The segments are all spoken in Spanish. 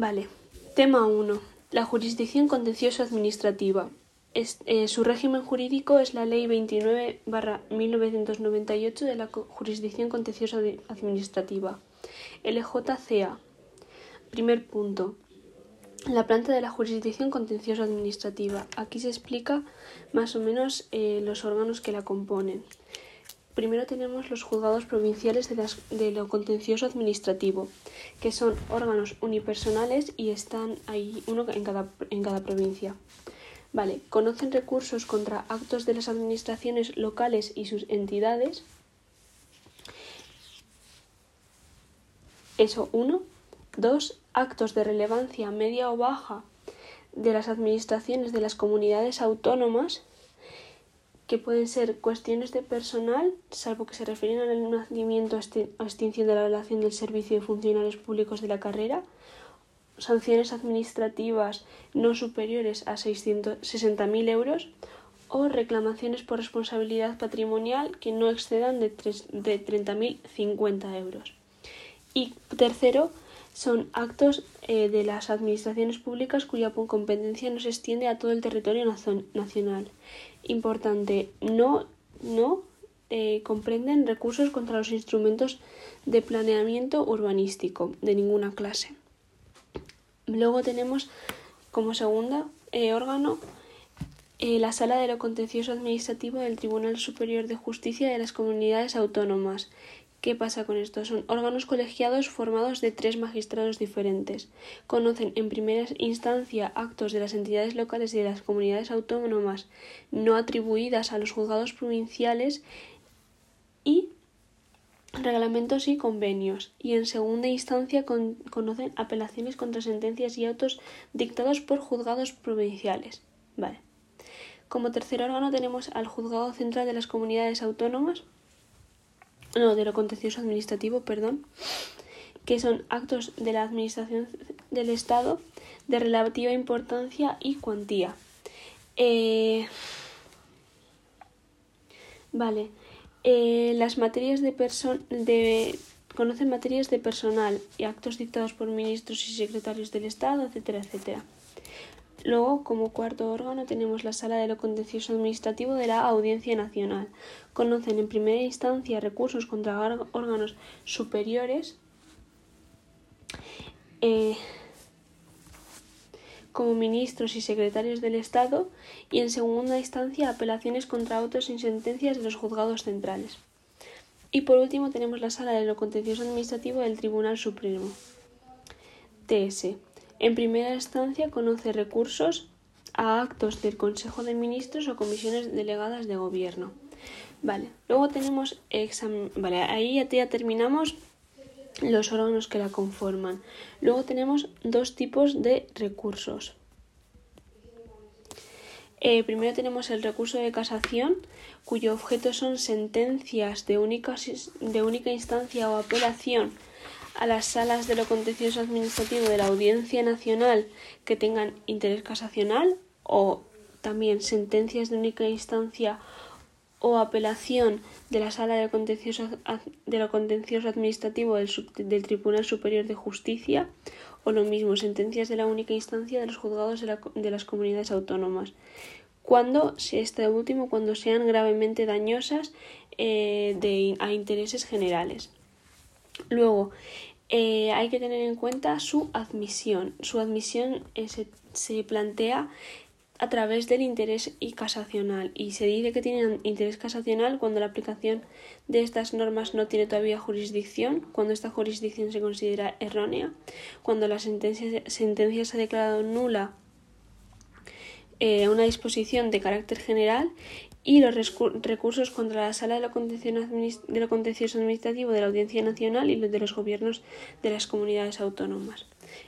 Vale. Tema 1. La jurisdicción contencioso administrativa. Eh, su régimen jurídico es la Ley 29-1998 de la Jurisdicción Contencioso Administrativa. LJCA. Primer punto. La planta de la Jurisdicción Contencioso Administrativa. Aquí se explica más o menos eh, los órganos que la componen. Primero tenemos los juzgados provinciales de, de, lo contencioso administrativo, que son órganos unipersonales y están ahí uno en cada, en cada provincia. Vale, conocen recursos contra actos de las administraciones locales y sus entidades. Eso, uno. Dos, actos de relevancia media o baja de las administraciones de las comunidades autónomas que pueden ser cuestiones de personal, salvo que se refieren al nacimiento o extinción de la relación del servicio de funcionarios públicos de la carrera, sanciones administrativas no superiores a 660.000 euros o reclamaciones por responsabilidad patrimonial que no excedan de, de 30.050 euros. Y tercero, son actos eh, de las administraciones públicas cuya competencia no se extiende a todo el territorio nacional. Importante, no, no eh, comprenden recursos contra los instrumentos de planeamiento urbanístico de ninguna clase. Luego tenemos como segundo eh, órgano la Sala de lo Contencioso Administrativo del Tribunal Superior de Justicia de las Comunidades Autónomas, ¿Qué pasa con esto? Son órganos colegiados formados de tres magistrados diferentes. Conocen en primera instancia actos de las entidades locales y de las comunidades autónomas no atribuidas a los juzgados provinciales y reglamentos y convenios. Y en segunda instancia conocen apelaciones contra sentencias y autos dictados por juzgados provinciales. Vale. Como tercer órgano tenemos al Juzgado Central de las Comunidades Autónomas no, de lo contencioso administrativo, perdón, que son actos de la Administración del Estado de relativa importancia y cuantía. Eh, vale, eh, las materias de, de conocen materias de personal y actos dictados por ministros y secretarios del Estado, etcétera, etcétera. Luego, como cuarto órgano, tenemos la Sala de lo Contencioso Administrativo de la Audiencia Nacional. Conocen en primera instancia recursos contra órganos superiores eh, como ministros y secretarios del Estado y en segunda instancia apelaciones contra autos sin sentencias de los juzgados centrales. Y por último tenemos la Sala de lo Contencioso Administrativo del Tribunal Supremo. TS en primera instancia, conoce recursos a actos del Consejo de Ministros o comisiones delegadas de gobierno. Vale, luego tenemos examen. Vale, ahí ya, terminamos los órganos que la conforman. Luego tenemos dos tipos de recursos. Eh, primero tenemos el recurso de casación, cuyo objeto son sentencias de única, de única instancia o apelación a las salas de lo contencioso administrativo de la Audiencia Nacional que tengan interés casacional o también sentencias de única instancia o apelación de la Sala de lo Contencioso, de lo contencioso Administrativo del, Tribunal Superior de Justicia o lo mismo, sentencias de la única instancia de los juzgados de, de las comunidades autónomas. Cuando, si este último, cuando sean gravemente dañosas eh, de, a intereses generales. Luego, eh, hay que tener en cuenta su admisión. Su admisión eh, se, plantea a través del interés y casacional y se dice que tienen interés casacional cuando la aplicación de estas normas no tiene todavía jurisdicción, cuando esta jurisdicción se considera errónea, cuando la sentencia, sentencia se ha declarado nula eh, una disposición de carácter general y los recursos contra la Sala de lo, Contencioso Administrativo de la Audiencia Nacional y los de los gobiernos de las comunidades autónomas.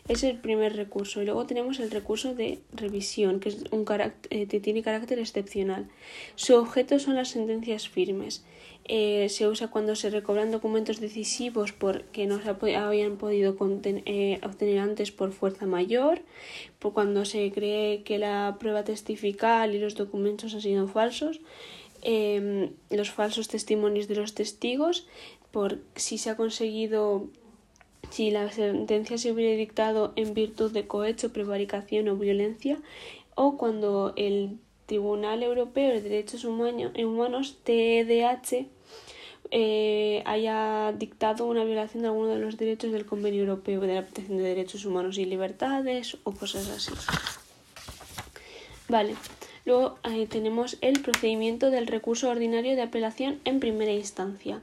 Es el primer recurso. Y luego tenemos el recurso de revisión, que, es un eh, tiene carácter excepcional. Su objeto son las sentencias firmes. Eh, se usa cuando se recobran documentos decisivos porque no se habían podido eh, obtener antes por fuerza mayor, por cuando se cree que la prueba testifical y los documentos han sido falsos, em, los falsos testimonios de los testigos, por si se ha conseguido si la sentencia se hubiera dictado en virtud de cohecho, prevaricación o violencia, o cuando el Tribunal Europeo de Derechos Humanos, TEDH, eh, haya dictado una violación de alguno de los derechos del Convenio Europeo de la Protección de Derechos Humanos y Libertades o cosas así. Vale. Luego tenemos el procedimiento del recurso ordinario de apelación en primera instancia.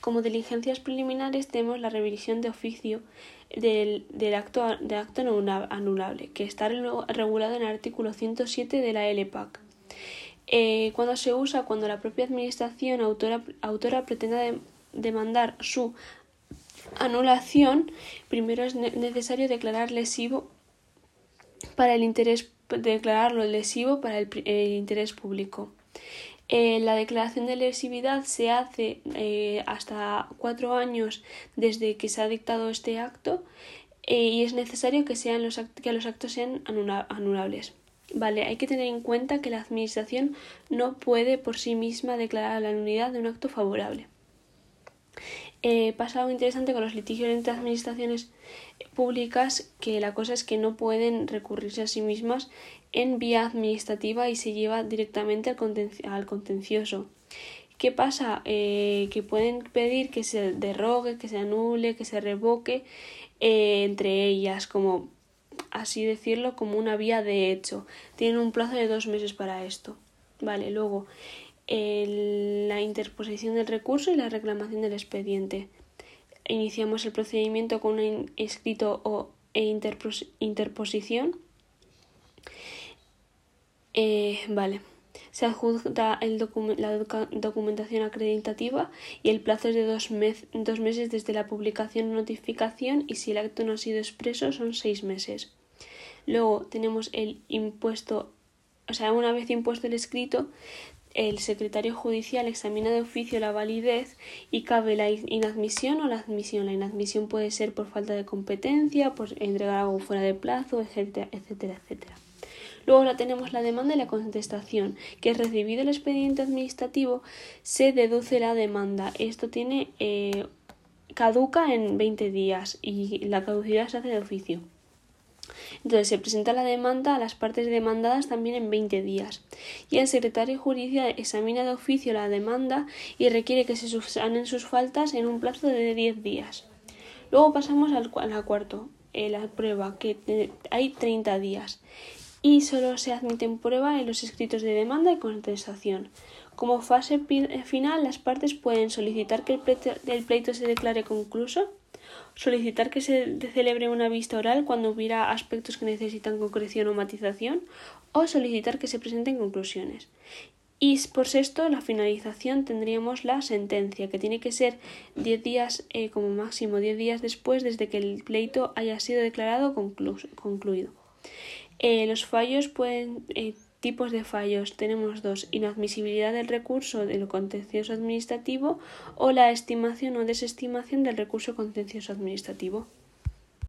Como diligencias preliminares tenemos la revisión de oficio del, acto, de acto anulable, que está regulado en el artículo 107 de la LPAC. Eh, cuando se usa cuando la propia administración autora, autora pretenda demandar su anulación, primero es necesario declarar lesivo para el interés declararlo lesivo para el, interés público. Eh, la declaración de lesividad se hace eh, hasta cuatro años desde que se ha dictado este acto eh, y es necesario que, sean los que los actos sean anulables. Vale, hay que tener en cuenta que la Administración no puede por sí misma declarar la nulidad de un acto favorable. Eh, pasa algo interesante con los litigios entre administraciones públicas, que la cosa es que no pueden recurrirse a sí mismas en vía administrativa y se lleva directamente al, contencioso. ¿Qué pasa? Eh, que pueden pedir que se derrogue, que se anule, que se revoque eh, entre ellas, como así decirlo, como una vía de hecho. Tienen un plazo de dos meses para esto. Vale, luego la interposición del recurso y la reclamación del expediente. Iniciamos el procedimiento con un escrito o e interposición. Eh, vale. Se adjunta el la documentación acreditativa y el plazo es de dos, dos meses desde la publicación o notificación y si el acto no ha sido expreso son seis meses. Luego tenemos el impuesto, o sea, una vez impuesto el escrito, el secretario judicial examina de oficio la validez y cabe la inadmisión o la admisión. La inadmisión puede ser por falta de competencia, por entregar algo fuera de plazo, etcétera, etcétera, etcétera. Luego la tenemos la demanda y la contestación, que es recibido el expediente administrativo, se deduce la demanda. Esto tiene eh, caduca en 20 días y la caducidad se hace de oficio. Entonces se presenta la demanda a las partes demandadas también en 20 días. Y el secretario judicial examina de oficio la demanda y requiere que se subsanen sus faltas en un plazo de 10 días. Luego pasamos al, cuarto, eh, la prueba, que hay 30 días. Y solo se admiten prueba en los escritos de demanda y contestación. Como fase final, las partes pueden solicitar que el pleito se declare concluso solicitar que se celebre una vista oral cuando hubiera aspectos que necesitan concreción o matización, o solicitar que se presenten conclusiones. Y por sexto, la finalización tendríamos la sentencia, que tiene que ser 10 días, eh, como máximo 10 días después desde que el pleito haya sido declarado concluido. Eh, los fallos pueden eh, Tipos de fallos tenemos dos, inadmisibilidad del recurso de lo contencioso administrativo o la estimación o desestimación del recurso contencioso administrativo.